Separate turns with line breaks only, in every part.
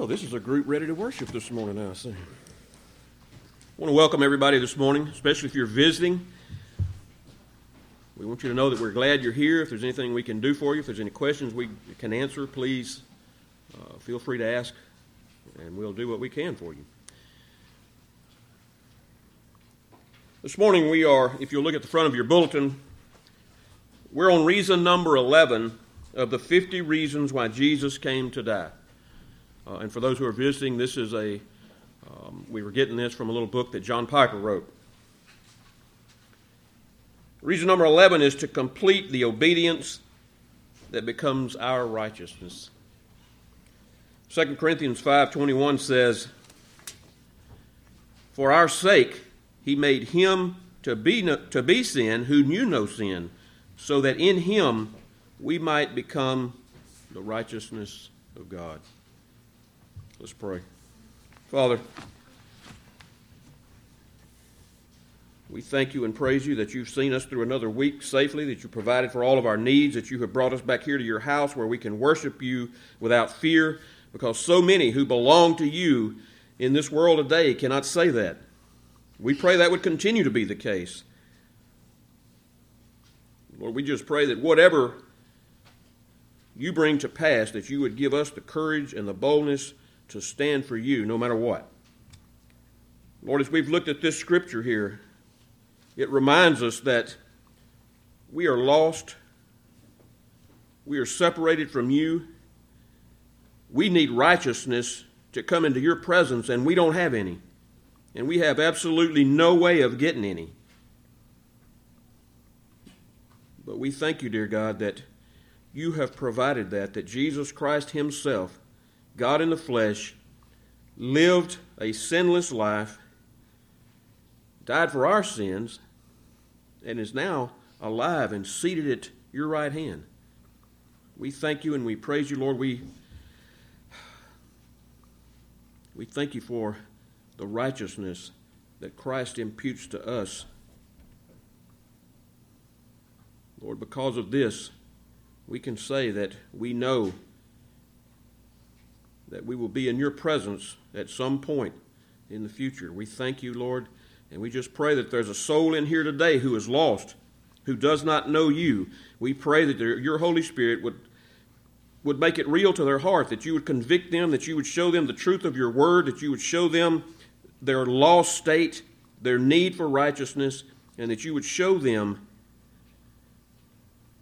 Well, this is a group ready to worship this morning, I see. I want to welcome everybody this morning, especially if you're visiting. We want you to know that we're glad you're here. If there's anything we can do for you, if there's any questions we can answer, please uh, feel free to ask, and we'll do what we can for you. This morning we are, if you look at the front of your bulletin, we're on reason number 11 of the 50 reasons why Jesus came to die. Uh, and for those who are visiting, this is a, um, we were getting this from a little book that John Piper wrote. Reason number 11 is to complete the obedience that becomes our righteousness. 2 Corinthians 5:21 says, "For our sake he made him to be no, to be sin who knew no sin, so that in him we might become the righteousness of God." Let's pray. Father, we thank you and praise you that you've seen us through another week safely, that you provided for all of our needs, that you have brought us back here to your house where we can worship you without fear, because so many who belong to you in this world today cannot say that. We pray that would continue to be the case. Lord, we just pray that whatever you bring to pass, that you would give us the courage and the boldness to stand for you no matter what. Lord, as we've looked at this scripture here, it reminds us that we are lost, we are separated from you, we need righteousness to come into your presence, and we don't have any. And we have absolutely no way of getting any. But we thank you, dear God, that you have provided that, that Jesus Christ Himself God in the flesh, lived a sinless life, died for our sins, and is now alive and seated at your right hand. We thank you and we praise you, Lord. We, we thank you for the righteousness that Christ imputes to us. Lord, because of this, we can say that we know that we will be in your presence at some point in the future. We thank you, Lord, and we just pray that there's a soul in here today who is lost, who does not know you. We pray that your Holy Spirit would would make it real to their heart, that you would convict them, that you would show them the truth of your word, that you would show them their lost state, their need for righteousness, and that you would show them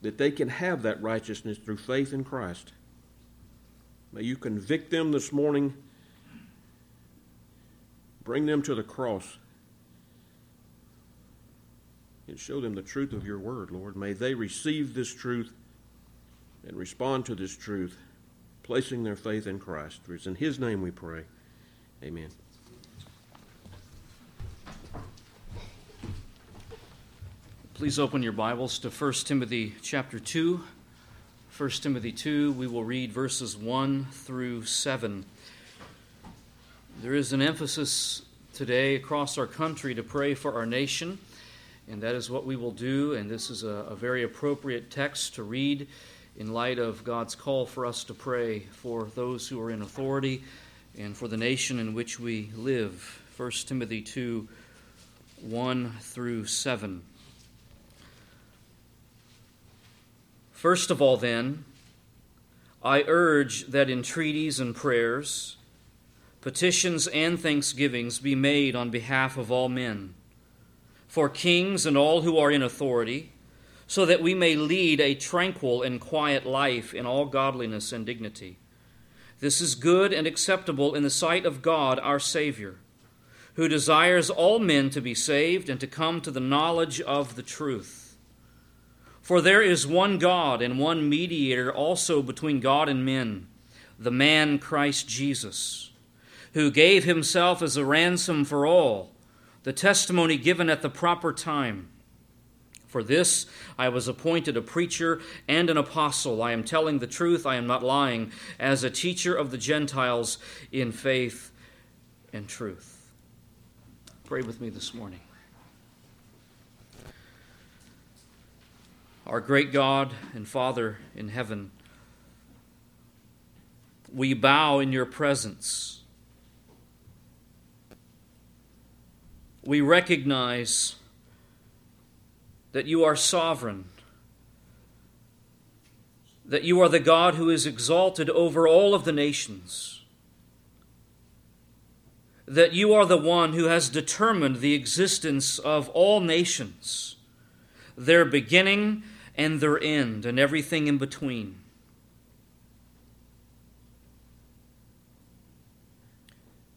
that they can have that righteousness through faith in Christ. May you convict them this morning. Bring them to the cross. And show them the truth of your word, Lord. May they receive this truth and respond to this truth, placing their faith in Christ. It's in His name we pray. Amen.
Please open your Bibles to 1 Timothy chapter 2. 1 Timothy 2, we will read verses 1 through 7. There is an emphasis today across our country to pray for our nation, and that is what we will do. And this is a, a very appropriate text to read in light of God's call for us to pray for those who are in authority and for the nation in which we live. 1 Timothy 2 1 through 7. First of all, then, I urge that entreaties and prayers, petitions and thanksgivings be made on behalf of all men, for kings and all who are in authority, so that we may lead a tranquil and quiet life in all godliness and dignity. This is good and acceptable in the sight of God our Savior, who desires all men to be saved and to come to the knowledge of the truth. For there is one God and one mediator also between God and men, the man Christ Jesus, who gave himself as a ransom for all, the testimony given at the proper time. For this I was appointed a preacher and an apostle. I am telling the truth, I am not lying, as a teacher of the Gentiles in faith and truth. Pray with me this morning. Our great God and Father in heaven, we bow in your presence. We recognize that you are sovereign, that you are the God who is exalted over all of the nations, that you are the one who has determined the existence of all nations, their beginning and their end, and everything in between.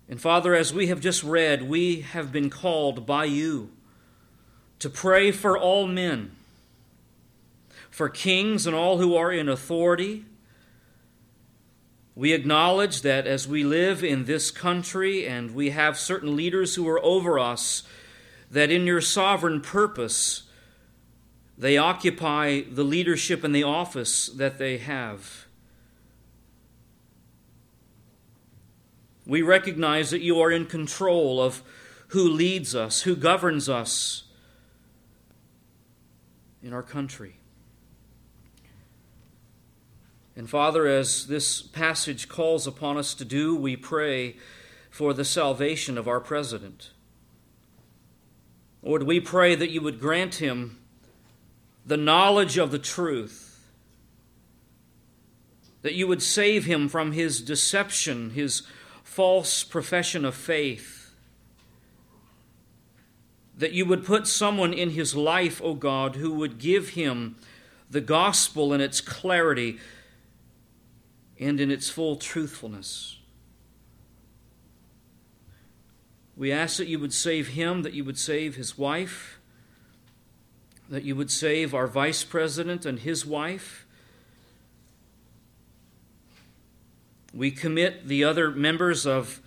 And Father, as we have just read, we have been called by you to pray for all men, for kings and all who are in authority. We acknowledge that as we live in this country and we have certain leaders who are over us, that in your sovereign purpose, they occupy the leadership and the office that they have. We recognize that you are in control of who leads us, who governs us in our country. And Father, as this passage calls upon us to do, we pray for the salvation of our president. Lord, we pray that you would grant him the knowledge of the truth, that you would save him from his deception, his false profession of faith. That you would put someone in his life, O oh God, who would give him the gospel in its clarity and in its full truthfulness. We ask that you would save him, that you would save his wife, that you would save our vice president and his wife We commit the other members of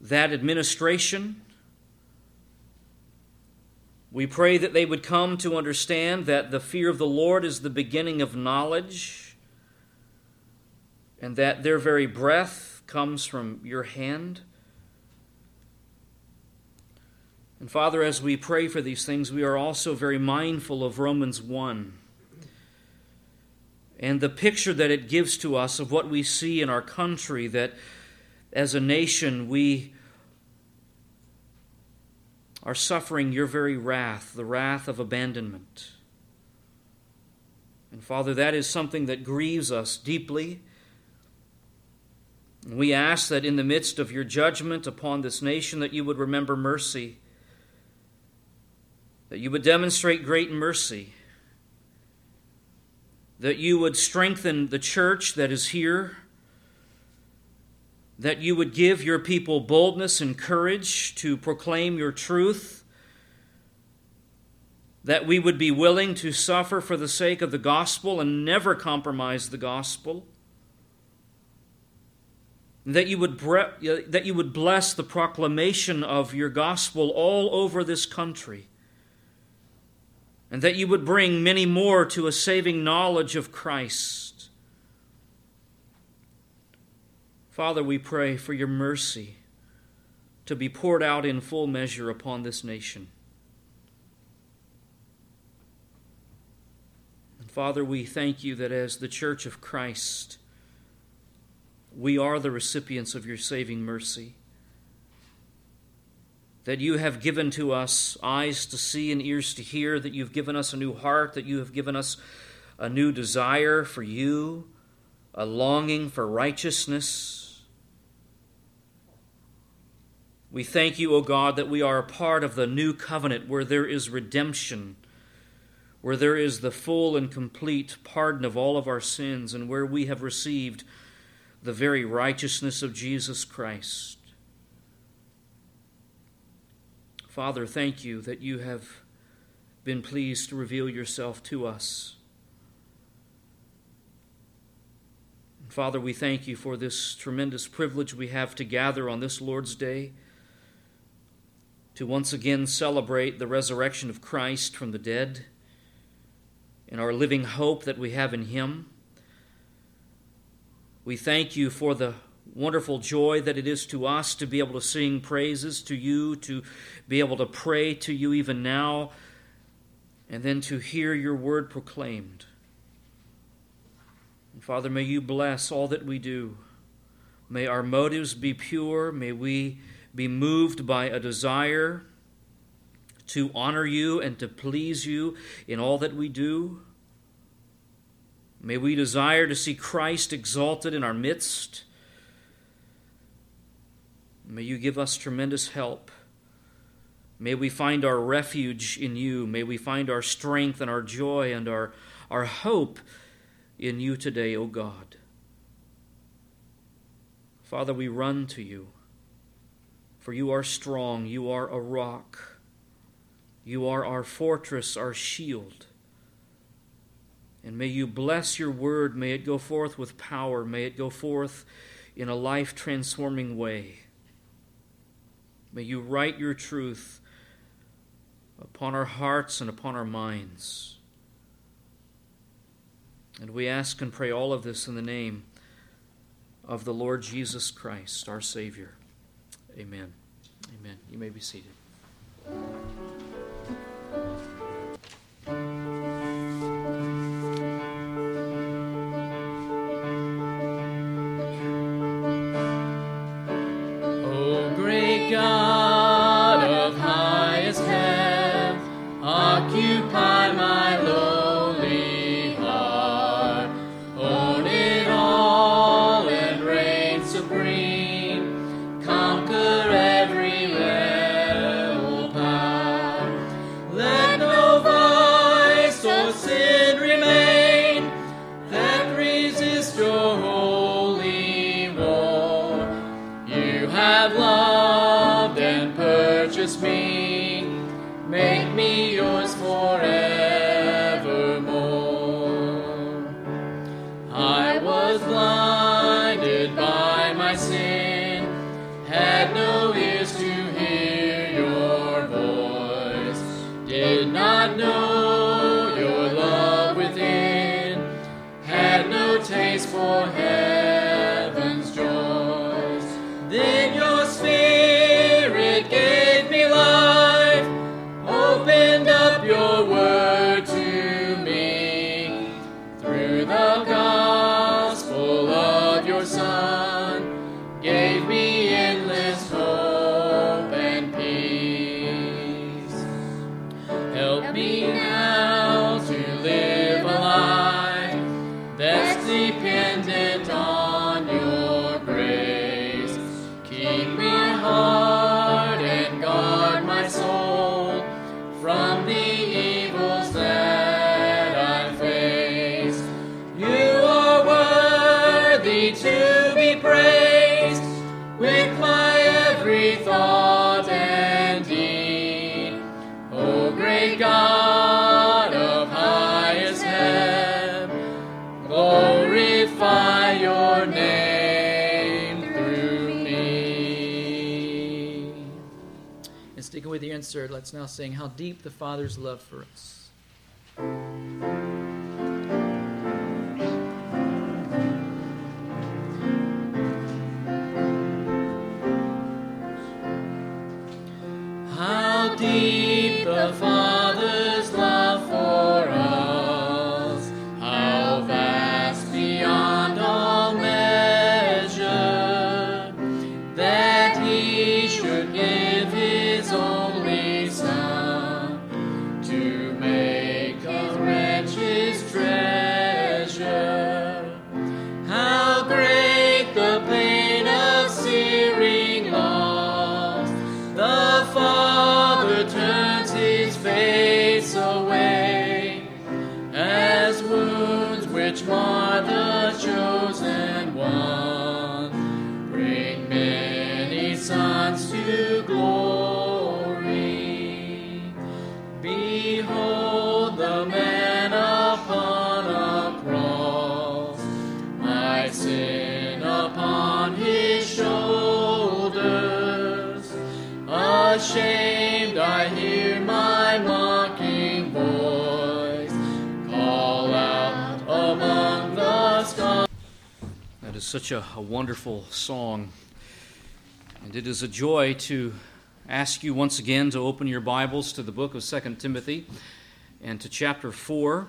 that administration. We pray that they would come to understand that the fear of the Lord is the beginning of knowledge and that their very breath comes from your hand. And Father, as we pray for these things, we are also very mindful of Romans 1 and the picture that it gives to us of what we see in our country that as a nation we are suffering your very wrath, the wrath of abandonment. And Father, that is something that grieves us deeply. We ask that in the midst of your judgment upon this nation that you would remember mercy, that you would demonstrate great mercy that you would strengthen the church that is here, that you would give your people boldness and courage to proclaim your truth, that we would be willing to suffer for the sake of the gospel and never compromise the gospel. That you, would bre- that you would bless the proclamation of your gospel all over this country and that you would bring many more to a saving knowledge of Christ. Father, we pray for your mercy to be poured out in full measure upon this nation. And Father, we thank you that as the church of Christ, we are the recipients of your saving mercy that you have given to us eyes to see and ears to hear, that you've given us a new heart, that you have given us a new desire for you, a longing for righteousness. We thank you, O God, that we are a part of the new covenant where there is redemption, where there is the full and complete pardon of all of our sins, and where we have received the very righteousness of Jesus Christ. Father, thank you that you have been pleased to reveal yourself to us. Father, we thank you for this tremendous privilege we have to gather on this Lord's Day to once again celebrate the resurrection of Christ from the dead and our living hope that we have in Him. We thank you for the wonderful joy that it is to us to be able to sing praises to you, to be able to pray to you even now, and then to hear your word proclaimed. And Father, may you bless all that we do. May our motives be pure. May we be moved by a desire to honor you and to please you in all that we do. May we desire to see Christ exalted in our midst. May you give us tremendous help. May we find our refuge in you. May we find our strength and our joy and our, our hope in you today, O God. Father, we run to you, for you are strong, you are a rock, you are our fortress, our shield. And may you bless your word. May it go forth with power. May it go forth in a life transforming way. May you write your truth upon our hearts and upon our minds. And we ask and pray all of this in the name of the Lord Jesus Christ, our Savior. Amen. Amen. You may be seated. dependent on your grace. Keep my heart.
Answered, let's now sing How Deep the Father's Love for Us.
How deep the Father's
such a, a wonderful song. And it is a joy to ask you once again to open your Bibles to the book of 2 Timothy and to chapter 4.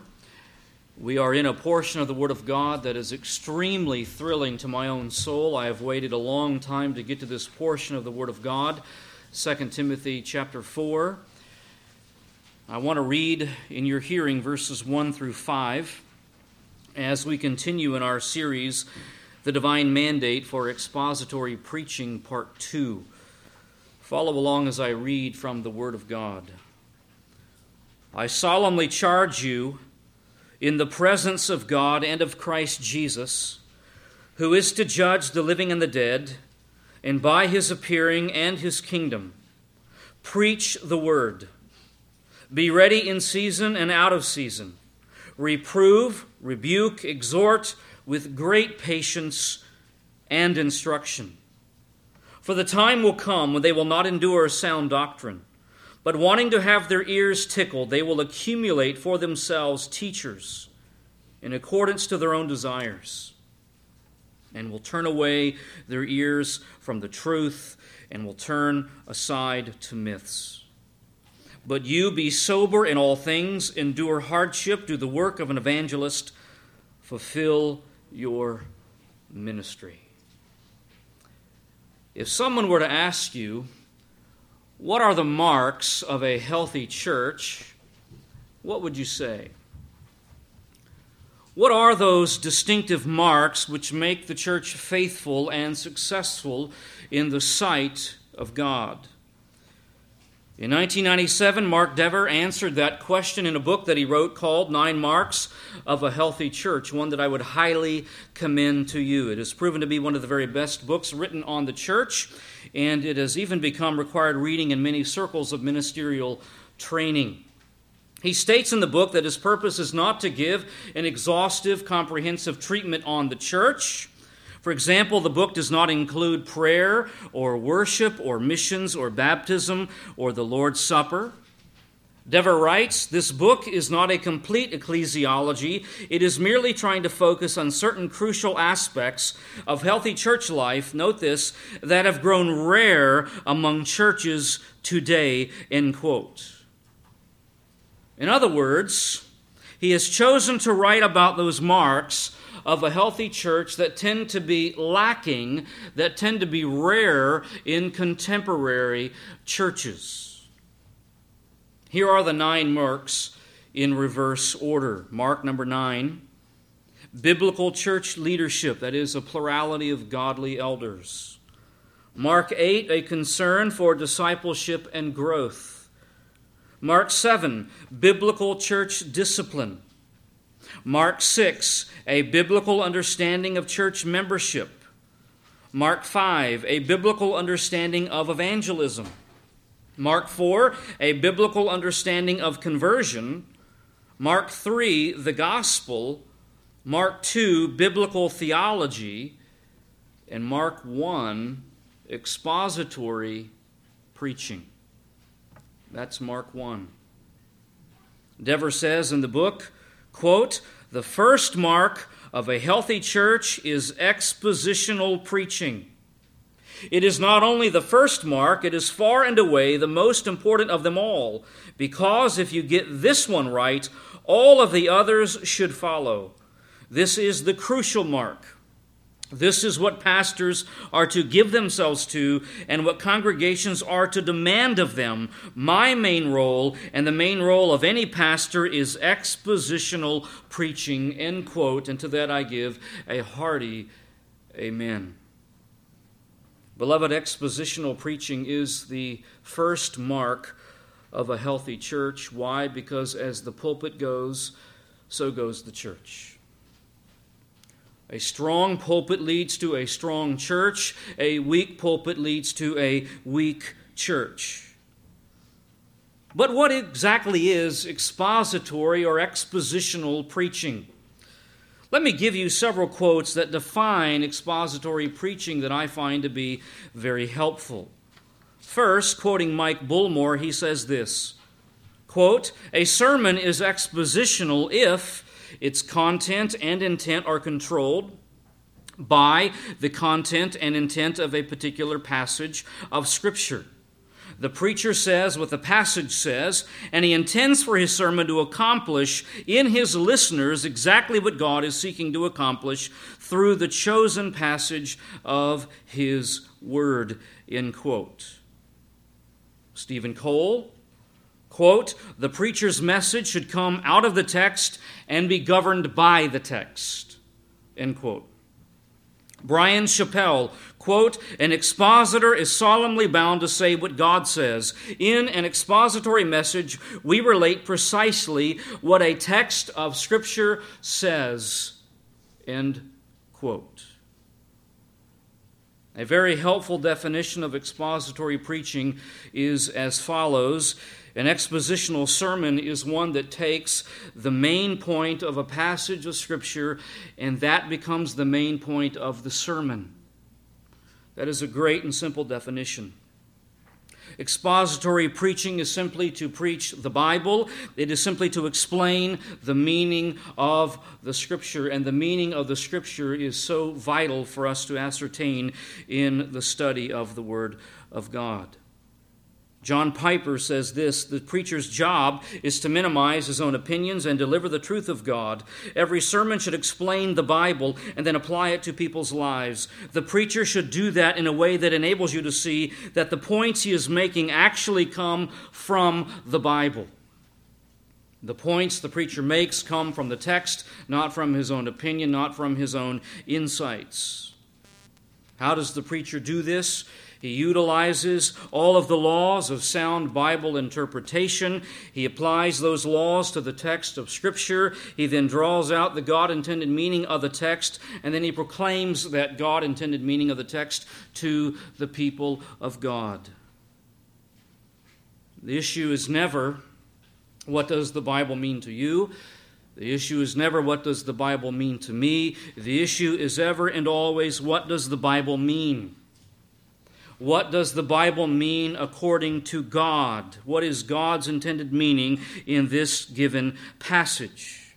We are in a portion of the Word of God that is extremely thrilling to my own soul. I have waited a long time to get to this portion of the Word of God, 2 Timothy chapter 4. I want to read in your hearing verses 1 through 5 as we continue in our series, The Divine Mandate for Expository Preaching, Part 2. Follow along as I read from the Word of God. I solemnly charge you in the presence of God and of Christ Jesus, who is to judge the living and the dead, and by his appearing and his kingdom, preach the word. Be ready in season and out of season. Reprove, rebuke, exhort with great patience and instruction. For the time will come when they will not endure sound doctrine but wanting to have their ears tickled, they will accumulate for themselves teachers in accordance to their own desires, and will turn away their ears from the truth and will turn aside to myths. But you be sober in all things, endure hardship, do the work of an evangelist, fulfill your ministry. If someone were to ask you, what are the marks of a healthy church? What would you say? What are those distinctive marks which make the church faithful and successful in the sight of God? In 1997, Mark Dever answered that question in a book that he wrote called Nine Marks of a Healthy Church, one that I would highly commend to you. It has proven to be one of the very best books written on the church, and it has even become required reading in many circles of ministerial training. He states in the book that his purpose is not to give an exhaustive, comprehensive treatment on the church for example, the book does not include prayer or worship or missions or baptism or the Lord's Supper. Dever writes, This book is not a complete ecclesiology. It is merely trying to focus on certain crucial aspects of healthy church life, note this, that have grown rare among churches today, end quote. In other words, he has chosen to write about those marks of a healthy church that tend to be lacking, that tend to be rare in contemporary churches. Here are the nine marks in reverse order. Mark number nine biblical church leadership, that is, a plurality of godly elders. Mark 8, a concern for discipleship and growth. Mark 7, biblical church discipline. Mark 6, a biblical understanding of church membership. Mark 5, a biblical understanding of evangelism. Mark 4, a biblical understanding of conversion. Mark 3, the gospel. Mark 2, biblical theology. And Mark 1, expository preaching. That's Mark 1. Dever says in the book, quote, the first mark of a healthy church is expositional preaching. It is not only the first mark, it is far and away the most important of them all, because if you get this one right, all of the others should follow. This is the crucial mark. This is what pastors are to give themselves to and what congregations are to demand of them. My main role and the main role of any pastor is expositional preaching. End quote. And to that I give a hearty amen. Beloved, expositional preaching is the first mark of a healthy church. Why? Because as the pulpit goes, so goes the church. A strong pulpit leads to a strong church. A weak pulpit leads to a weak church. But what exactly is expository or expositional preaching? Let me give you several quotes that define expository preaching that I find to be very helpful. First, quoting Mike Bullmore, he says this quote, A sermon is expositional if its content and intent are controlled by the content and intent of a particular passage of Scripture. The preacher says what the passage says, and he intends for his sermon to accomplish in his listeners exactly what God is seeking to accomplish through the chosen passage of his word. End quote. Stephen Cole, quote, the preacher's message should come out of the text and be governed by the text, end quote. Brian Chapell, quote, an expositor is solemnly bound to say what God says. In an expository message, we relate precisely what a text of Scripture says, end quote. A very helpful definition of expository preaching is as follows an expositional sermon is one that takes the main point of a passage of Scripture and that becomes the main point of the sermon. That is a great and simple definition. Expository preaching is simply to preach the Bible. It is simply to explain the meaning of the Scripture. And the meaning of the Scripture is so vital for us to ascertain in the study of the Word of God. John Piper says this The preacher's job is to minimize his own opinions and deliver the truth of God. Every sermon should explain the Bible and then apply it to people's lives. The preacher should do that in a way that enables you to see that the points he is making actually come from the Bible. The points the preacher makes come from the text, not from his own opinion, not from his own insights. How does the preacher do this? He utilizes all of the laws of sound Bible interpretation. He applies those laws to the text of Scripture. He then draws out the God intended meaning of the text, and then he proclaims that God intended meaning of the text to the people of God. The issue is never what does the Bible mean to you? The issue is never what does the Bible mean to me? The issue is ever and always what does the Bible mean? What does the Bible mean according to God? What is God's intended meaning in this given passage?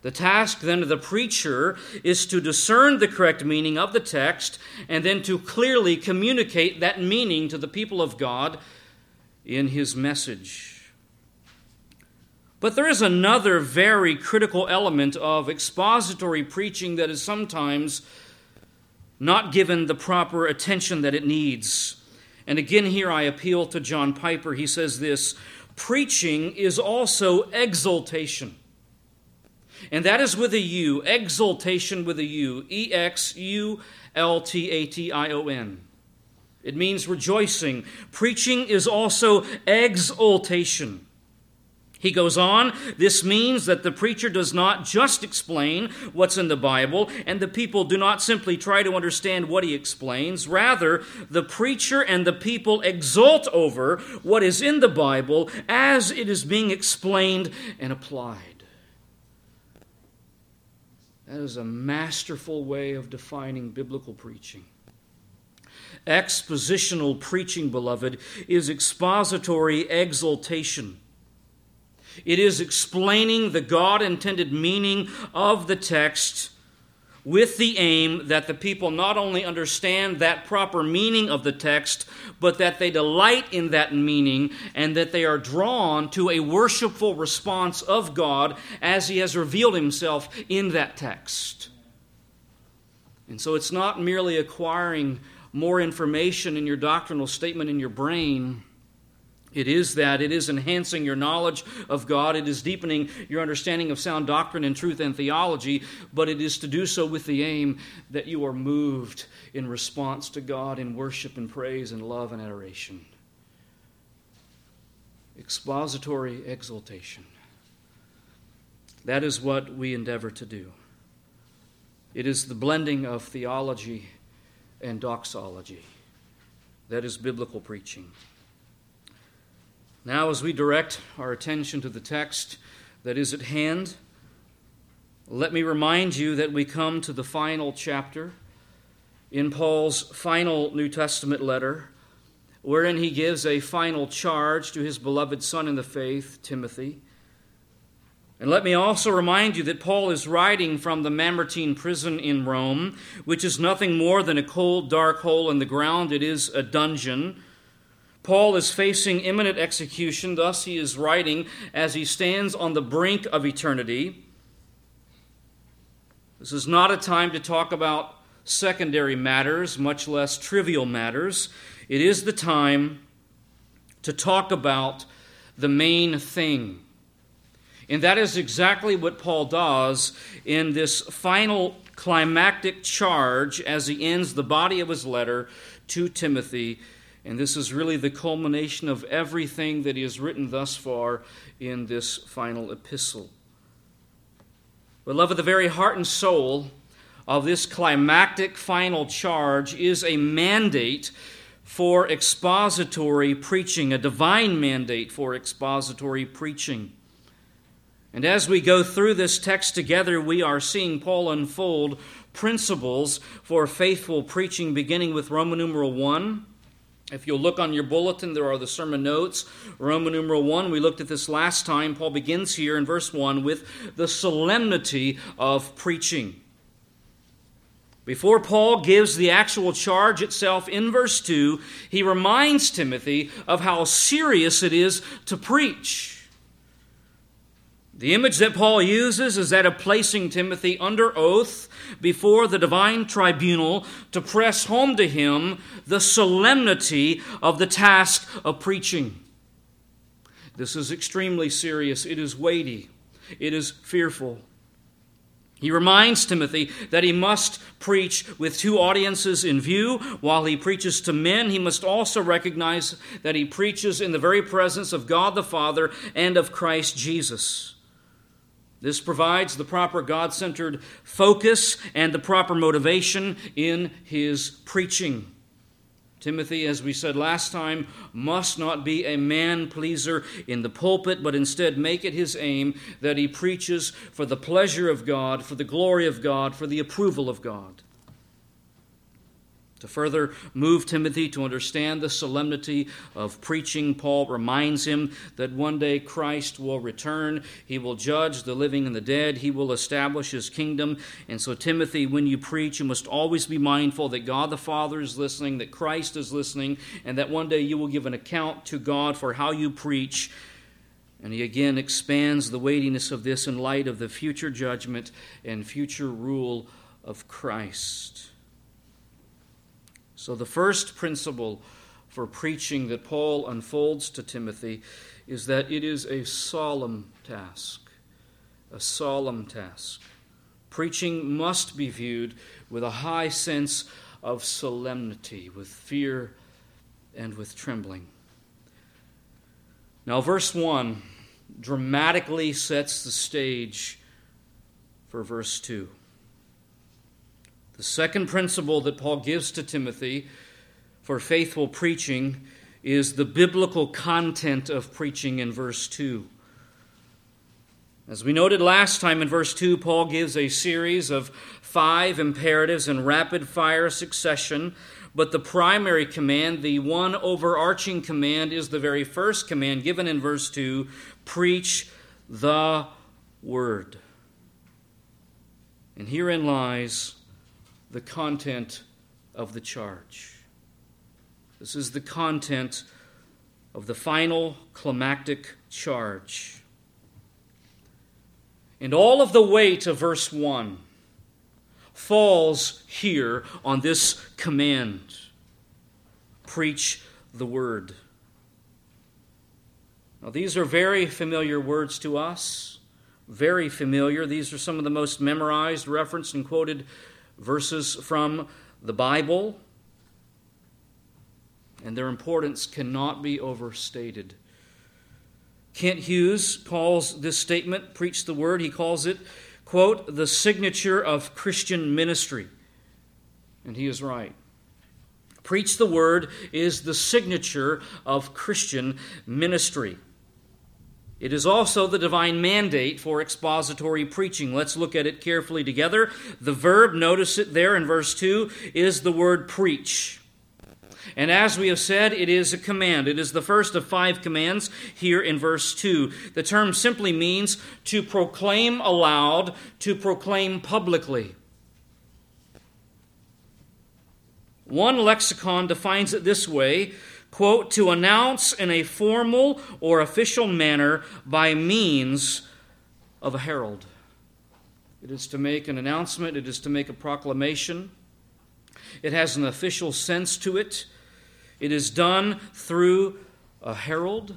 The task then of the preacher is to discern the correct meaning of the text and then to clearly communicate that meaning to the people of God in his message. But there is another very critical element of expository preaching that is sometimes not given the proper attention that it needs. And again, here I appeal to John Piper. He says this preaching is also exultation. And that is with a U, exultation with a U, E X U L T A T I O N. It means rejoicing. Preaching is also exultation. He goes on, this means that the preacher does not just explain what's in the Bible, and the people do not simply try to understand what he explains. Rather, the preacher and the people exult over what is in the Bible as it is being explained and applied. That is a masterful way of defining biblical preaching. Expositional preaching, beloved, is expository exultation. It is explaining the God intended meaning of the text with the aim that the people not only understand that proper meaning of the text, but that they delight in that meaning and that they are drawn to a worshipful response of God as He has revealed Himself in that text. And so it's not merely acquiring more information in your doctrinal statement in your brain it is that. It is enhancing your knowledge of God. It is deepening your understanding of sound doctrine and truth and theology, but it is to do so with the aim that you are moved in response to God in worship and praise and love and adoration. Expository exultation. That is what we endeavor to do. It is the blending of theology and doxology. That is biblical preaching. Now, as we direct our attention to the text that is at hand, let me remind you that we come to the final chapter in Paul's final New Testament letter, wherein he gives a final charge to his beloved son in the faith, Timothy. And let me also remind you that Paul is writing from the Mamertine prison in Rome, which is nothing more than a cold, dark hole in the ground. It is a dungeon Paul is facing imminent execution, thus, he is writing as he stands on the brink of eternity. This is not a time to talk about secondary matters, much less trivial matters. It is the time to talk about the main thing. And that is exactly what Paul does in this final climactic charge as he ends the body of his letter to Timothy. And this is really the culmination of everything that he has written thus far in this final epistle. But, love, Beloved, the very heart and soul of this climactic final charge is a mandate for expository preaching, a divine mandate for expository preaching. And as we go through this text together, we are seeing Paul unfold principles for faithful preaching, beginning with Roman numeral 1. If you'll look on your bulletin, there are the sermon notes. Roman numeral 1, we looked at this last time. Paul begins here in verse 1 with the solemnity of preaching. Before Paul gives the actual charge itself in verse 2, he reminds Timothy of how serious it is to preach. The image that Paul uses is that of placing Timothy under oath before the divine tribunal to press home to him the solemnity of the task of preaching. This is extremely serious, it is weighty, it is fearful. He reminds Timothy that he must preach with two audiences in view. While he preaches to men, he must also recognize that he preaches in the very presence of God the Father and of Christ Jesus. This provides the proper God centered focus and the proper motivation in his preaching. Timothy, as we said last time, must not be a man pleaser in the pulpit, but instead make it his aim that he preaches for the pleasure of God, for the glory of God, for the approval of God. To further move Timothy to understand the solemnity of preaching, Paul reminds him that one day Christ will return. He will judge the living and the dead. He will establish his kingdom. And so, Timothy, when you preach, you must always be mindful that God the Father is listening, that Christ is listening, and that one day you will give an account to God for how you preach. And he again expands the weightiness of this in light of the future judgment and future rule of Christ. So, the first principle for preaching that Paul unfolds to Timothy is that it is a solemn task. A solemn task. Preaching must be viewed with a high sense of solemnity, with fear and with trembling. Now, verse 1 dramatically sets the stage for verse 2. The second principle that Paul gives to Timothy for faithful preaching is the biblical content of preaching in verse 2. As we noted last time in verse 2, Paul gives a series of five imperatives in rapid fire succession, but the primary command, the one overarching command, is the very first command given in verse 2 preach the word. And herein lies the content of the charge. This is the content of the final climactic charge. And all of the weight of verse 1 falls here on this command preach the word. Now, these are very familiar words to us, very familiar. These are some of the most memorized, referenced, and quoted verses from the Bible, and their importance cannot be overstated. Kent Hughes calls this statement, preach the word, he calls it, quote, the signature of Christian ministry. And he is right. Preach the word is the signature of Christian ministry. It is also the divine mandate for expository preaching. Let's look at it carefully together. The verb, notice it there in verse 2, is the word preach. And as we have said, it is a command. It is the first of five commands here in verse 2. The term simply means to proclaim aloud, to proclaim publicly. One lexicon defines it this way quote, to announce in a formal or official manner by means of a herald. It is to make an announcement, it is to make a proclamation. It has an official sense to it. It is done through a herald.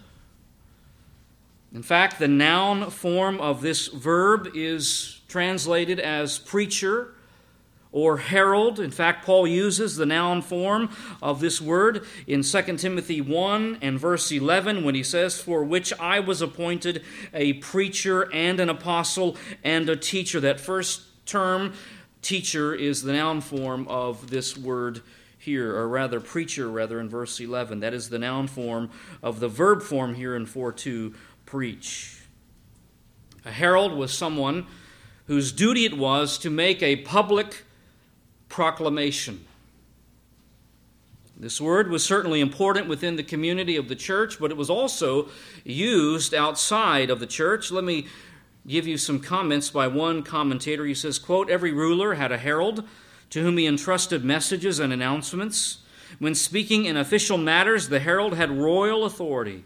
In fact, the noun form of this verb is translated as preacher or herald. In fact, Paul uses the noun form of this word in 2 Timothy 1 and verse 11 when he says, For which I was appointed a preacher and an apostle and a teacher. That first term, teacher, is the noun form of this word here, or rather, preacher, rather, in verse 11. That is the noun form of the verb form here in 4 2, preach. A herald was someone whose duty it was to make a public proclamation. This word was certainly important within the community of the church, but it was also used outside of the church. Let me give you some comments by one commentator. He says, quote, Every ruler had a herald to whom he entrusted messages and announcements. When speaking in official matters, the herald had royal authority.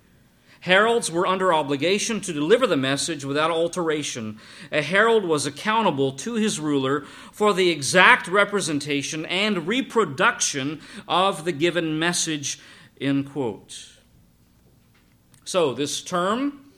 Heralds were under obligation to deliver the message without alteration. A herald was accountable to his ruler for the exact representation and reproduction of the given message. End quote. So, this term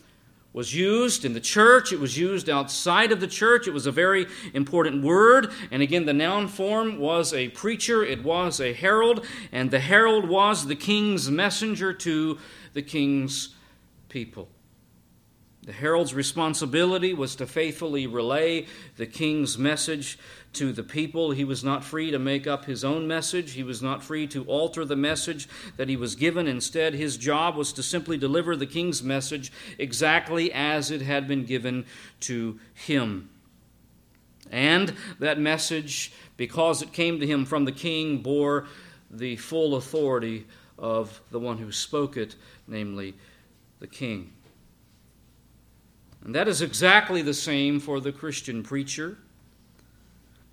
was used in the church, it was used outside of the church. It was a very important word. And again, the noun form was a preacher, it was a herald, and the herald was the king's messenger to the king's people. The herald's responsibility was to faithfully relay the king's message to the people. He was not free to make up his own message. He was not free to alter the message that he was given. Instead, his job was to simply deliver the king's message exactly as it had been given to him. And that message, because it came to him from the king, bore the full authority of the one who spoke it, namely the king. And that is exactly the same for the Christian preacher.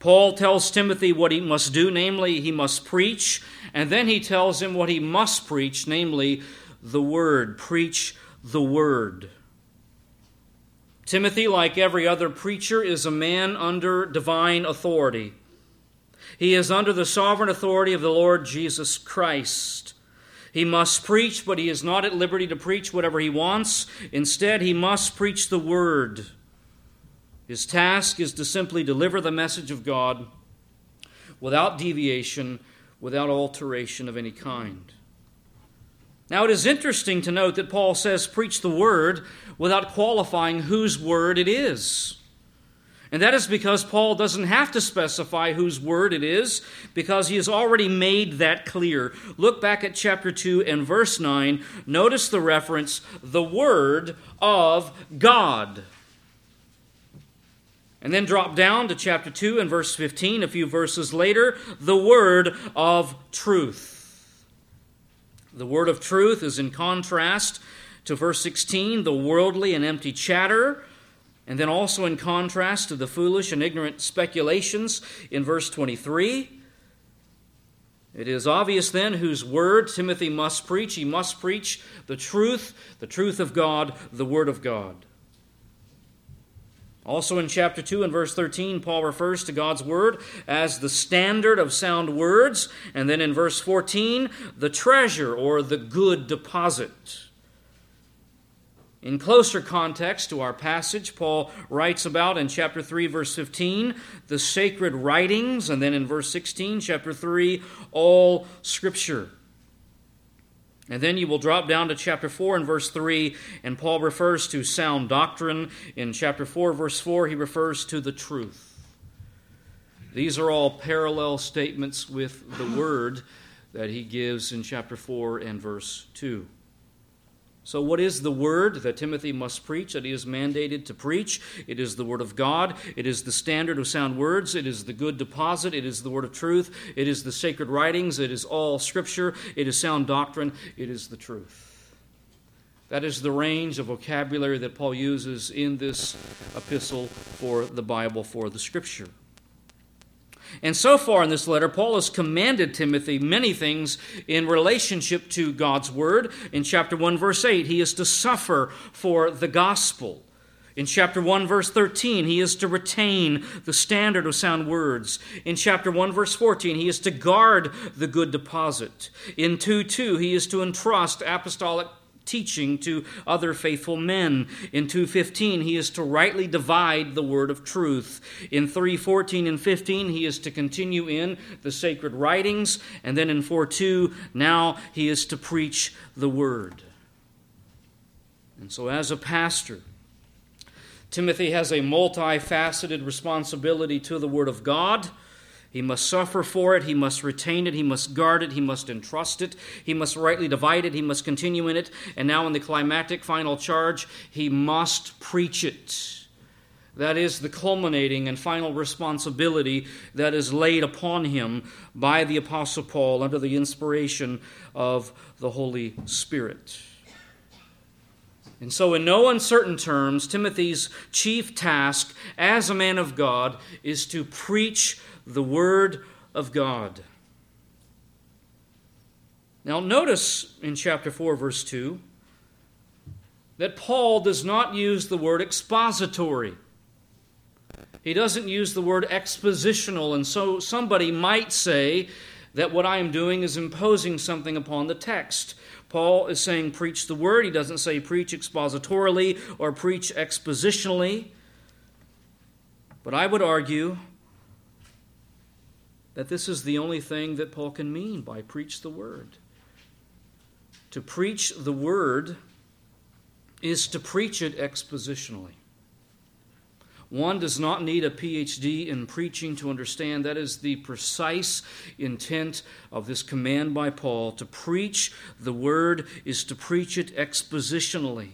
Paul tells Timothy what he must do, namely, he must preach, and then he tells him what he must preach, namely, the word. Preach the word. Timothy, like every other preacher, is a man under divine authority. He is under the sovereign authority of the Lord Jesus Christ. He must preach, but he is not at liberty to preach whatever he wants. Instead, he must preach the word. His task is to simply deliver the message of God without deviation, without alteration of any kind. Now, it is interesting to note that Paul says, preach the word without qualifying whose word it is. And that is because Paul doesn't have to specify whose word it is, because he has already made that clear. Look back at chapter 2 and verse 9. Notice the reference, the word of God. And then drop down to chapter 2 and verse 15, a few verses later, the word of truth. The word of truth is in contrast to verse 16, the worldly and empty chatter and then also in contrast to the foolish and ignorant speculations in verse 23. It is obvious then whose word Timothy must preach. He must preach the truth, the truth of God, the word of God. Also in chapter 2 and verse 13, Paul refers to God's word as the standard of sound words. And then in verse 14, the treasure or the good deposit. In closer context to our passage, Paul writes about in chapter 3, verse 15, the sacred writings, and then in verse 16, chapter 3, all scripture. And then you will drop down to chapter 4 and verse 3, and Paul refers to sound doctrine. In chapter 4, verse 4, he refers to the truth. These are all parallel statements with the word that he gives in chapter 4 and verse 2. So, what is the word that Timothy must preach, that he is mandated to preach? It is the word of God. It is the standard of sound words. It is the good deposit. It is the word of truth. It is the sacred writings. It is all scripture. It is sound doctrine. It is the truth. That is the range of vocabulary that Paul uses in this epistle for the Bible, for the scripture. And so far in this letter, Paul has commanded Timothy many things in relationship to God's word. In chapter 1, verse 8, he is to suffer for the gospel. In chapter 1, verse 13, he is to retain the standard of sound words. In chapter 1, verse 14, he is to guard the good deposit. In 2 2, he is to entrust apostolic teaching to other faithful men. In 2:15 he is to rightly divide the word of truth. In 3:14 and 15 he is to continue in the sacred writings and then in 4:2 now he is to preach the word. And so as a pastor Timothy has a multifaceted responsibility to the word of God he must suffer for it. He must retain it. He must guard it. He must entrust it. He must rightly divide it. He must continue in it. And now, in the climactic final charge, he must preach it. That is the culminating and final responsibility that is laid upon him by the Apostle Paul under the inspiration of the Holy Spirit. And so, in no uncertain terms, Timothy's chief task as a man of God is to preach the Word of God. Now, notice in chapter 4, verse 2, that Paul does not use the word expository. He doesn't use the word expositional, and so somebody might say that what I am doing is imposing something upon the text. Paul is saying preach the word. He doesn't say preach expositorily or preach expositionally. But I would argue that this is the only thing that Paul can mean by preach the word. To preach the word is to preach it expositionally. One does not need a PhD in preaching to understand that is the precise intent of this command by Paul. To preach the word is to preach it expositionally.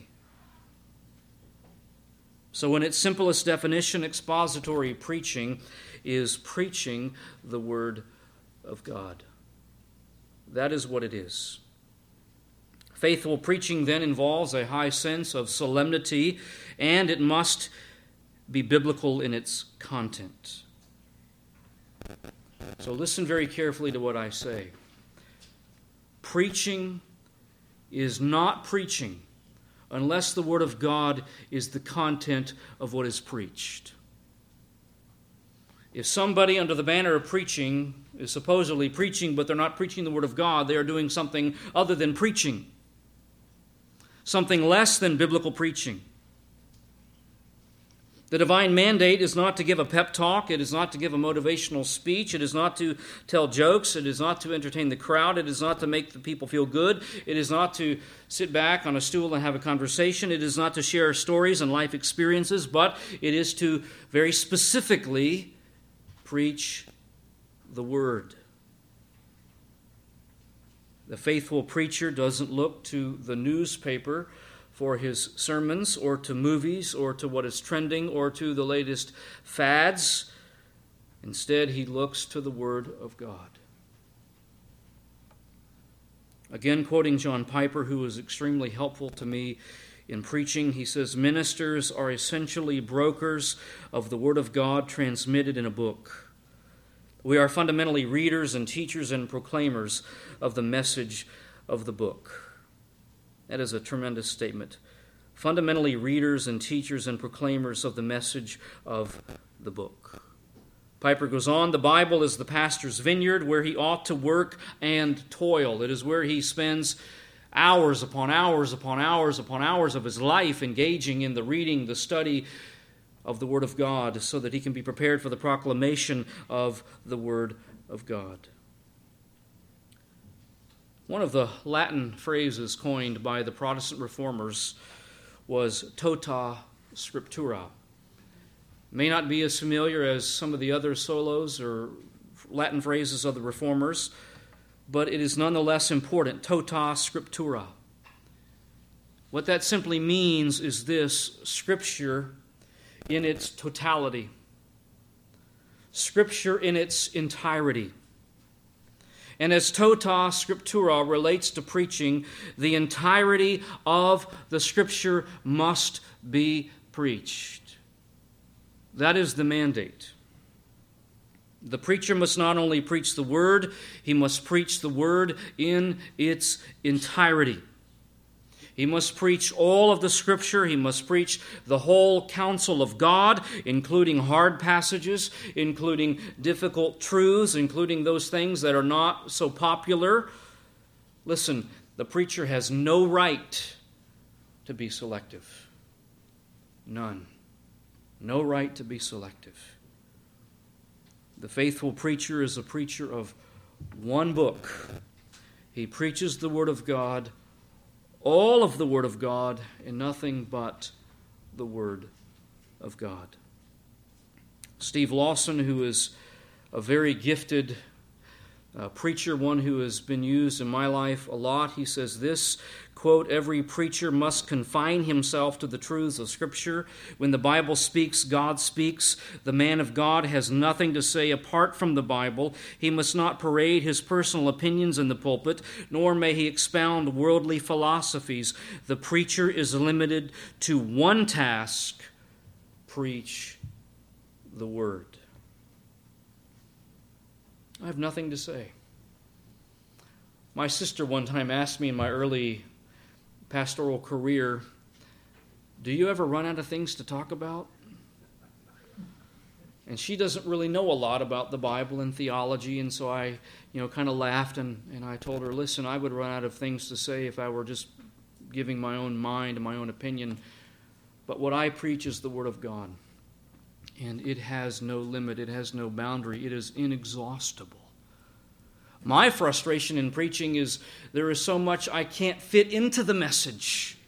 So, in its simplest definition, expository preaching is preaching the Word of God. That is what it is. Faithful preaching then involves a high sense of solemnity, and it must be biblical in its content. So listen very carefully to what I say. Preaching is not preaching unless the Word of God is the content of what is preached. If somebody under the banner of preaching is supposedly preaching, but they're not preaching the Word of God, they are doing something other than preaching, something less than biblical preaching. The divine mandate is not to give a pep talk. It is not to give a motivational speech. It is not to tell jokes. It is not to entertain the crowd. It is not to make the people feel good. It is not to sit back on a stool and have a conversation. It is not to share stories and life experiences, but it is to very specifically preach the word. The faithful preacher doesn't look to the newspaper for his sermons or to movies or to what is trending or to the latest fads. Instead, he looks to the Word of God. Again, quoting John Piper, who was extremely helpful to me in preaching, he says, Ministers are essentially brokers of the Word of God transmitted in a book. We are fundamentally readers and teachers and proclaimers of the message of the book. That is a tremendous statement. Fundamentally, readers and teachers and proclaimers of the message of the book. Piper goes on the Bible is the pastor's vineyard where he ought to work and toil. It is where he spends hours upon hours upon hours upon hours of his life engaging in the reading, the study of the Word of God, so that he can be prepared for the proclamation of the Word of God. One of the Latin phrases coined by the Protestant reformers was tota scriptura. May not be as familiar as some of the other solas or Latin phrases of the reformers but it is nonetheless important tota scriptura. What that simply means is this Scripture in its totality, Scripture in its entirety. And as tota scriptura relates to preaching, the entirety of the Scripture must be preached. That is the mandate. The preacher must not only preach the word, he must preach the word in its entirety. He must preach all of the Scripture. He must preach the whole counsel of God, including hard passages, including difficult truths, including those things that are not so popular. Listen, the preacher has no right to be selective. None. No right to be selective. The faithful preacher is a preacher of one book. He preaches the Word of God all of the Word of God and nothing but the Word of God. Steve Lawson, who is a very gifted uh, preacher, one who has been used in my life a lot, he says this quote, every preacher must confine himself to the truths of Scripture. When the Bible speaks, God speaks. The man of God has nothing to say apart from the Bible. He must not parade his personal opinions in the pulpit, nor may he expound worldly philosophies. The preacher is limited to one task preach the Word. I have nothing to say. My sister one time asked me in my early pastoral career, do you ever run out of things to talk about? And she doesn't really know a lot about the Bible and theology, and so I, you know, kind of laughed and, and I told her, listen, I would run out of things to say if I were just giving my own mind and my own opinion. But what I preach is the Word of God. And it has no limit, it has no boundary, it is inexhaustible. My frustration in preaching is there is so much I can't fit into the message.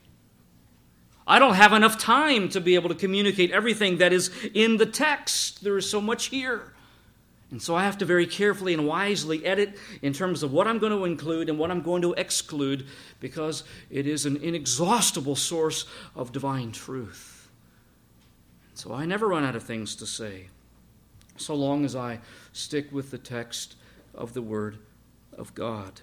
I don't have enough time to be able to communicate everything that is in the text. There is so much here. And so I have to very carefully and wisely edit in terms of what I'm going to include and what I'm going to exclude because it is an inexhaustible source of divine truth. So I never run out of things to say, so long as I stick with the text of the Word of God.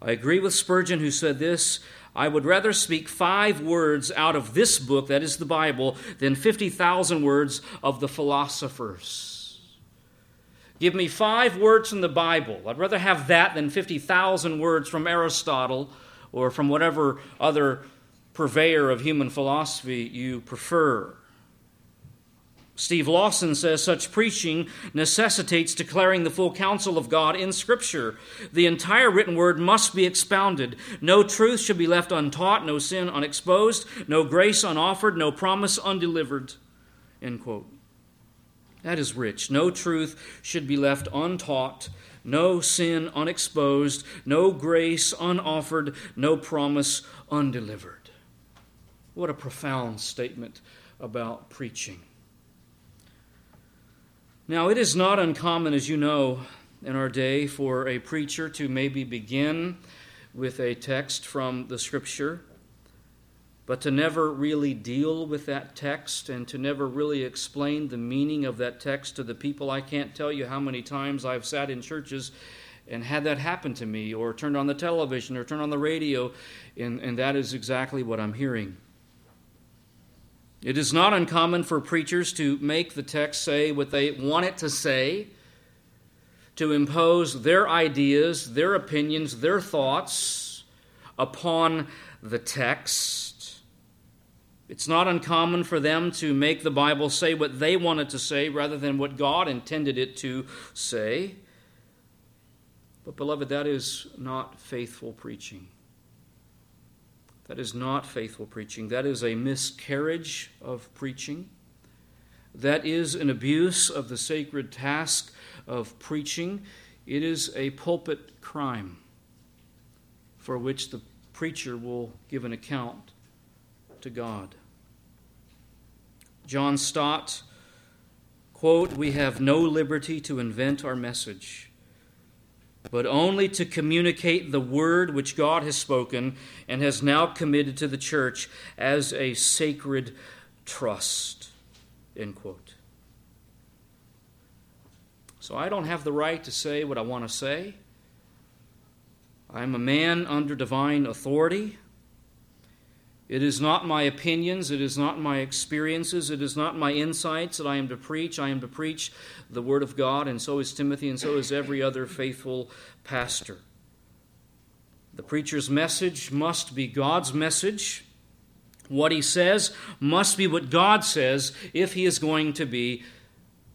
I agree with Spurgeon, who said this I would rather speak five words out of this book, that is the Bible, than 50,000 words of the philosophers. Give me five words from the Bible. I'd rather have that than 50,000 words from Aristotle or from whatever other purveyor of human philosophy you prefer. Steve Lawson says such preaching necessitates declaring the full counsel of God in Scripture. The entire written word must be expounded. No truth should be left untaught, no sin unexposed, no grace unoffered, no promise undelivered. End quote. That is rich. No truth should be left untaught, no sin unexposed, no grace unoffered, no promise undelivered. What a profound statement about preaching. Now, it is not uncommon, as you know, in our day for a preacher to maybe begin with a text from the Scripture, but to never really deal with that text and to never really explain the meaning of that text to the people. I can't tell you how many times I've sat in churches and had that happen to me, or turned on the television, or turned on the radio, and, and that is exactly what I'm hearing. It is not uncommon for preachers to make the text say what they want it to say, to impose their ideas, their opinions, their thoughts upon the text. It's not uncommon for them to make the Bible say what they want it to say rather than what God intended it to say. But, beloved, that is not faithful preaching. That is not faithful preaching. That is a miscarriage of preaching. That is an abuse of the sacred task of preaching. It is a pulpit crime for which the preacher will give an account to God. John Stott, quote, We have no liberty to invent our message but only to communicate the word which God has spoken and has now committed to the church as a sacred trust. End quote. So I don't have the right to say what I want to say. I'm a man under divine authority. It is not my opinions, it is not my experiences, it is not my insights that I am to preach. I am to preach the Word of God, and so is Timothy, and so is every other faithful pastor. The preacher's message must be God's message. What he says must be what God says if he is going to be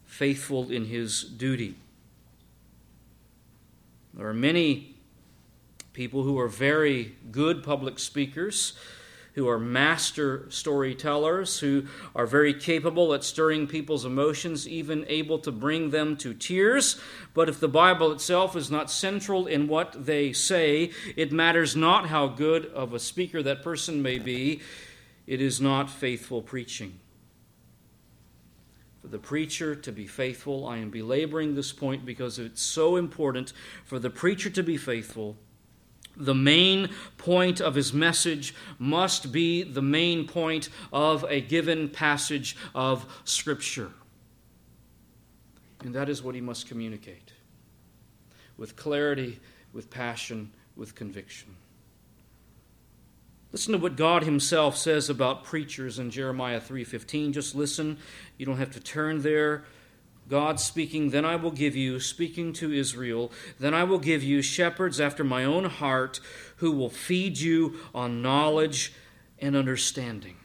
faithful in his duty. There are many people who are very good public speakers who are master storytellers, who are very capable at stirring people's emotions, even able to bring them to tears. But if the Bible itself is not central in what they say, it matters not how good of a speaker that person may be, it is not faithful preaching. For the preacher to be faithful, I am belaboring this point because it's so important for the preacher to be faithful the main point of his message must be the main point of a given passage of Scripture. And that is what he must communicate with clarity, with passion, with conviction. Listen to what God himself says about preachers in Jeremiah 3:15. Just listen. You don't have to turn there. God speaking, Then I will give you, speaking to Israel, then I will give you shepherds after my own heart who will feed you on knowledge and understanding.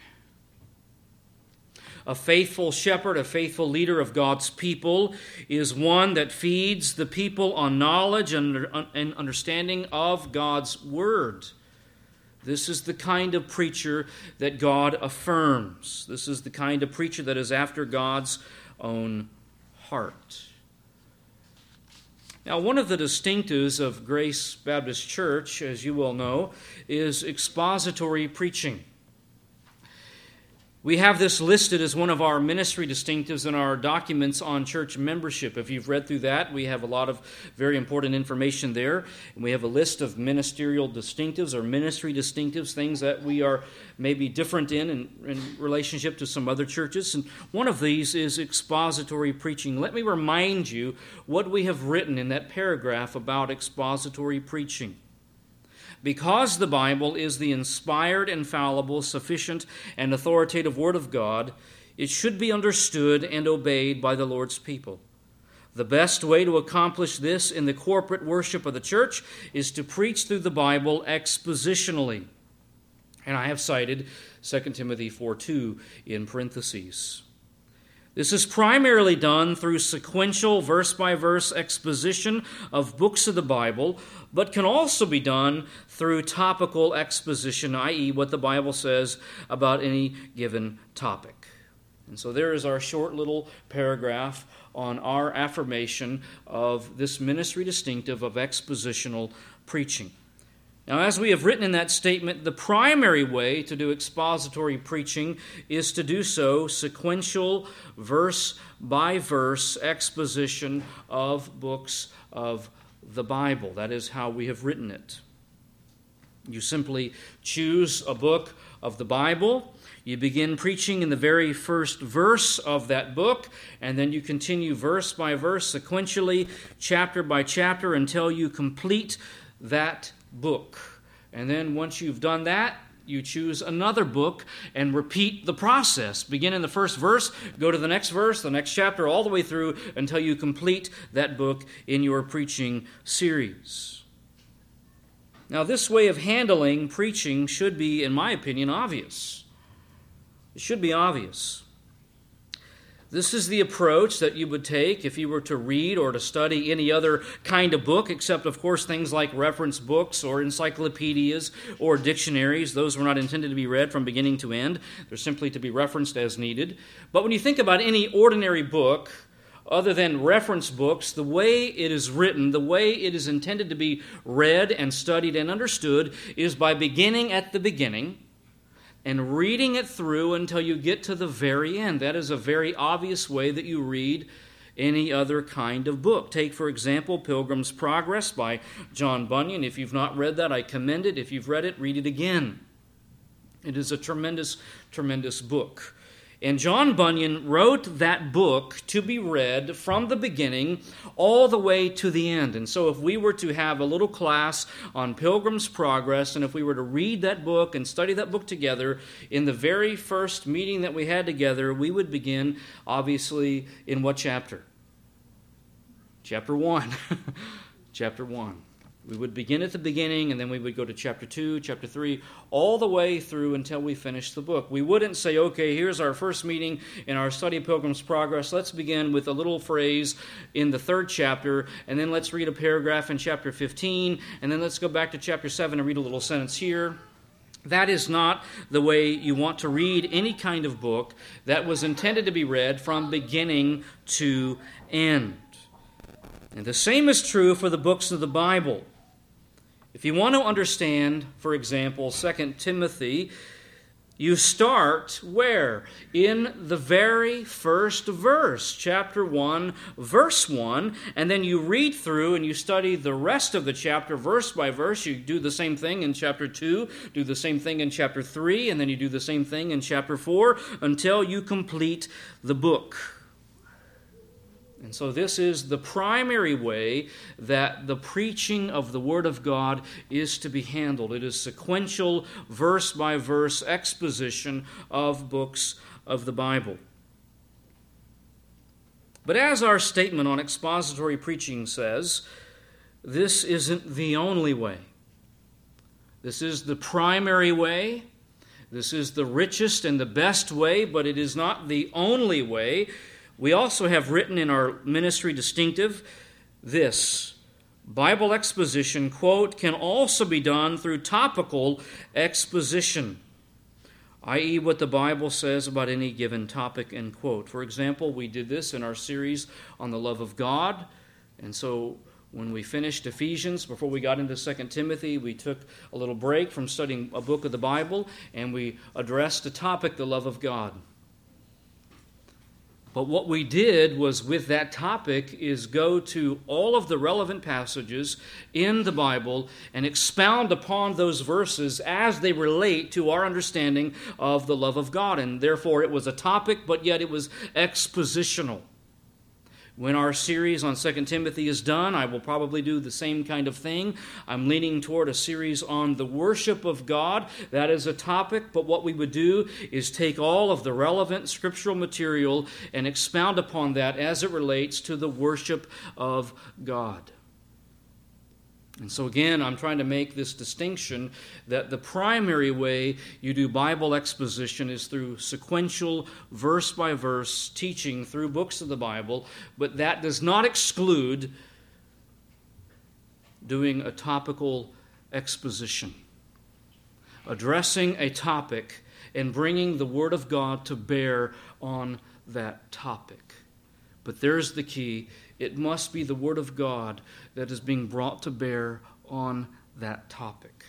A faithful shepherd, a faithful leader of God's people, is one that feeds the people on knowledge and understanding of God's word. This is the kind of preacher that God affirms. This is the kind of preacher that is after God's own heart. Now, one of the distinctives of Grace Baptist Church, as you well know, is expository preaching. We have this listed as one of our ministry distinctives in our documents on church membership. If you've read through that, we have a lot of very important information there. And we have a list of ministerial distinctives or ministry distinctives, things that we are maybe different in, in in relationship to some other churches. And one of these is expository preaching. Let me remind you what we have written in that paragraph about expository preaching. Because the Bible is the inspired, infallible, sufficient, and authoritative Word of God, it should be understood and obeyed by the Lord's people. The best way to accomplish this in the corporate worship of the church is to preach through the Bible expositionally. And I have cited 2 Timothy 4 2 in parentheses. This is primarily done through sequential verse by verse exposition of books of the Bible, but can also be done through topical exposition, i.e., what the Bible says about any given topic. And so there is our short little paragraph on our affirmation of this ministry distinctive of expositional preaching. Now, as we have written in that statement, the primary way to do expository preaching is to do so sequential, verse by verse exposition of books of the Bible. That is how we have written it. You simply choose a book of the Bible. You begin preaching in the very first verse of that book, and then you continue verse by verse, sequentially, chapter by chapter, until you complete that book. And then once you've done that, you choose another book and repeat the process. Begin in the first verse, go to the next verse, the next chapter, all the way through until you complete that book in your preaching series. Now, this way of handling preaching should be, in my opinion, obvious. It should be obvious. This is the approach that you would take if you were to read or to study any other kind of book, except, of course, things like reference books or encyclopedias or dictionaries. Those were not intended to be read from beginning to end, they're simply to be referenced as needed. But when you think about any ordinary book, other than reference books, the way it is written, the way it is intended to be read and studied and understood, is by beginning at the beginning and reading it through until you get to the very end. That is a very obvious way that you read any other kind of book. Take, for example, Pilgrim's Progress by John Bunyan. If you've not read that, I commend it. If you've read it, read it again. It is a tremendous, tremendous book. And John Bunyan wrote that book to be read from the beginning all the way to the end. And so, if we were to have a little class on Pilgrim's Progress, and if we were to read that book and study that book together, in the very first meeting that we had together, we would begin, obviously, in what chapter? Chapter 1. chapter 1. We would begin at the beginning and then we would go to chapter 2, chapter 3, all the way through until we finish the book. We wouldn't say, okay, here's our first meeting in our study of Pilgrim's Progress. Let's begin with a little phrase in the third chapter, and then let's read a paragraph in chapter 15, and then let's go back to chapter 7 and read a little sentence here. That is not the way you want to read any kind of book that was intended to be read from beginning to end. And the same is true for the books of the Bible. If you want to understand, for example, 2 Timothy, you start where? In the very first verse, chapter 1, verse 1, and then you read through and you study the rest of the chapter verse by verse. You do the same thing in chapter 2, do the same thing in chapter 3, and then you do the same thing in chapter 4 until you complete the book. And so, this is the primary way that the preaching of the Word of God is to be handled. It is sequential, verse by verse exposition of books of the Bible. But as our statement on expository preaching says, this isn't the only way. This is the primary way. This is the richest and the best way, but it is not the only way. We also have written in our ministry distinctive this Bible exposition, quote, can also be done through topical exposition, i.e., what the Bible says about any given topic, end quote. For example, we did this in our series on the love of God, and so when we finished Ephesians, before we got into 2 Timothy, we took a little break from studying a book of the Bible and we addressed the topic, the love of God. But what we did was, with that topic, is go to all of the relevant passages in the Bible and expound upon those verses as they relate to our understanding of the love of God. And therefore, it was a topic, but yet it was expositional. When our series on 2 Timothy is done, I will probably do the same kind of thing. I'm leaning toward a series on the worship of God. That is a topic, but what we would do is take all of the relevant scriptural material and expound upon that as it relates to the worship of God. And so, again, I'm trying to make this distinction that the primary way you do Bible exposition is through sequential, verse by verse teaching through books of the Bible, but that does not exclude doing a topical exposition, addressing a topic and bringing the Word of God to bear on that topic. But there's the key it must be the Word of God that is being brought to bear on that topic,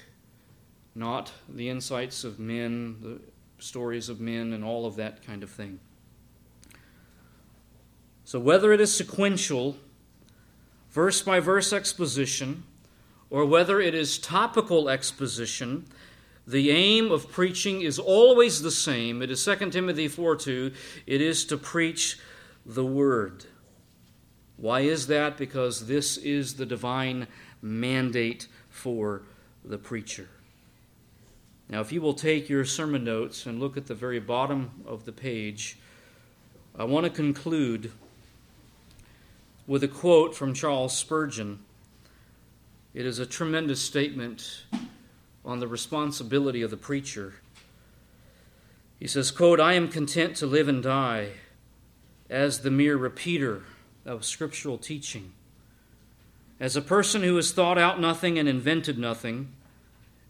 not the insights of men, the stories of men, and all of that kind of thing. So, whether it is sequential, verse by verse exposition, or whether it is topical exposition, the aim of preaching is always the same. It is 2 Timothy 4 2. It is to preach the Word. Why is that? Because this is the divine mandate for the preacher. Now, if you will take your sermon notes and look at the very bottom of the page, I want to conclude with a quote from Charles Spurgeon. It is a tremendous statement on the responsibility of the preacher. He says, quote, I am content to live and die as the mere repeater of scriptural teaching. As a person who has thought out nothing and invented nothing,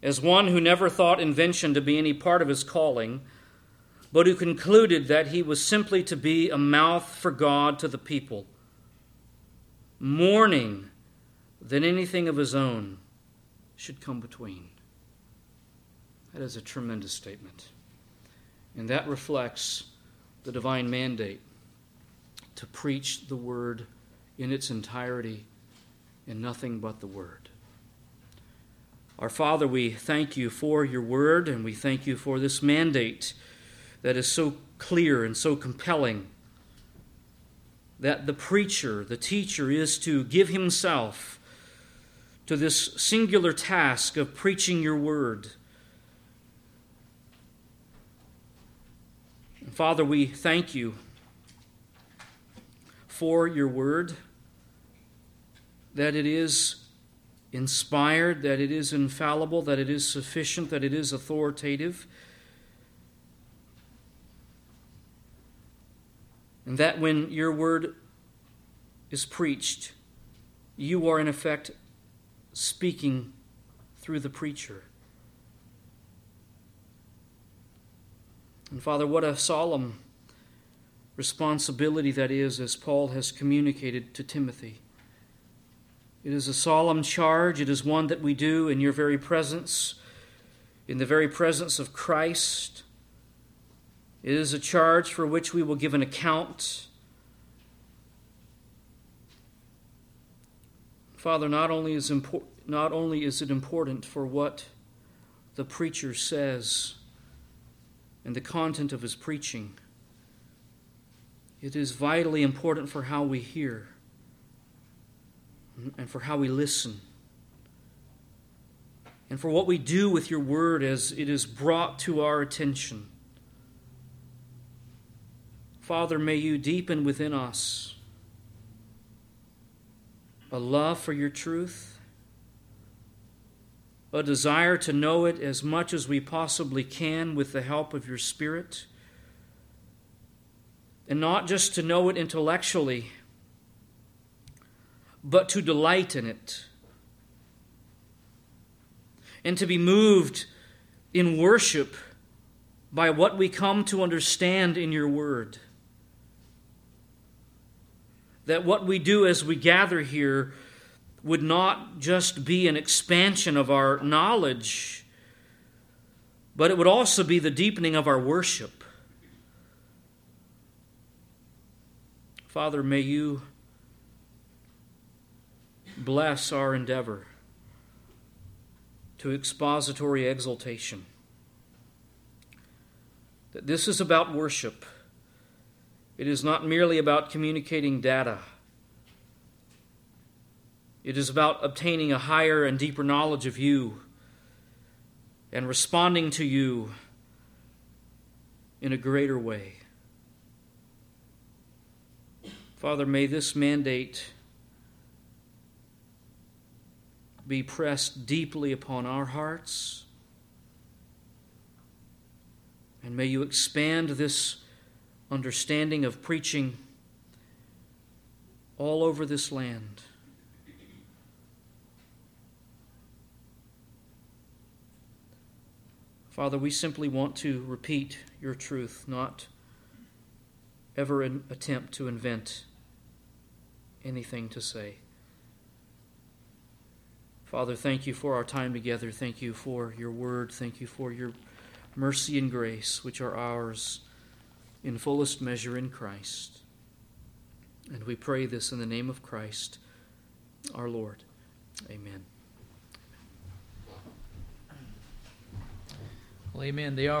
as one who never thought invention to be any part of his calling, but who concluded that he was simply to be a mouth for God to the people, mourning that anything of his own should come between. That is a tremendous statement. And that reflects the divine mandate to preach the word in its entirety and nothing but the word. Our Father, we thank you for your word and we thank you for this mandate that is so clear and so compelling that the preacher, the teacher, is to give himself to this singular task of preaching your word. Father, we thank you for your word, that it is inspired, that it is infallible, that it is sufficient, that it is authoritative. And that when your word is preached, you are in effect speaking through the preacher. And Father, what a solemn responsibility that is, as Paul has communicated to Timothy. It is a solemn charge. It is one that we do in your very presence, in the very presence of Christ. It is a charge for which we will give an account. Father, not only is, impor- not only is it important for what the preacher says and the content of his preaching, it is vitally important for how we hear and for how we listen and for what we do with your word as it is brought to our attention. Father, may you deepen within us a love for your truth, a desire to know it as much as we possibly can with the help of your Spirit, and not just to know it intellectually, but to delight in it, and to be moved in worship by what we come to understand in your word that what we do as we gather here would not just be an expansion of our knowledge, but it would also be the deepening of our worship. Father, may you bless our endeavor to expository exultation. That this is about worship it is not merely about communicating data. It is about obtaining a higher and deeper knowledge of you and responding to you in a greater way. Father, may this mandate be pressed deeply upon our hearts. And may you expand this understanding of preaching all over this land. Father, we simply want to repeat your truth, not ever attempt to invent anything to say. Father, thank you for our time together. Thank you for your word. Thank you for your mercy and grace, which are ours in fullest measure in Christ. And we pray this in the name of Christ, our Lord. Amen.
Well, amen. They are.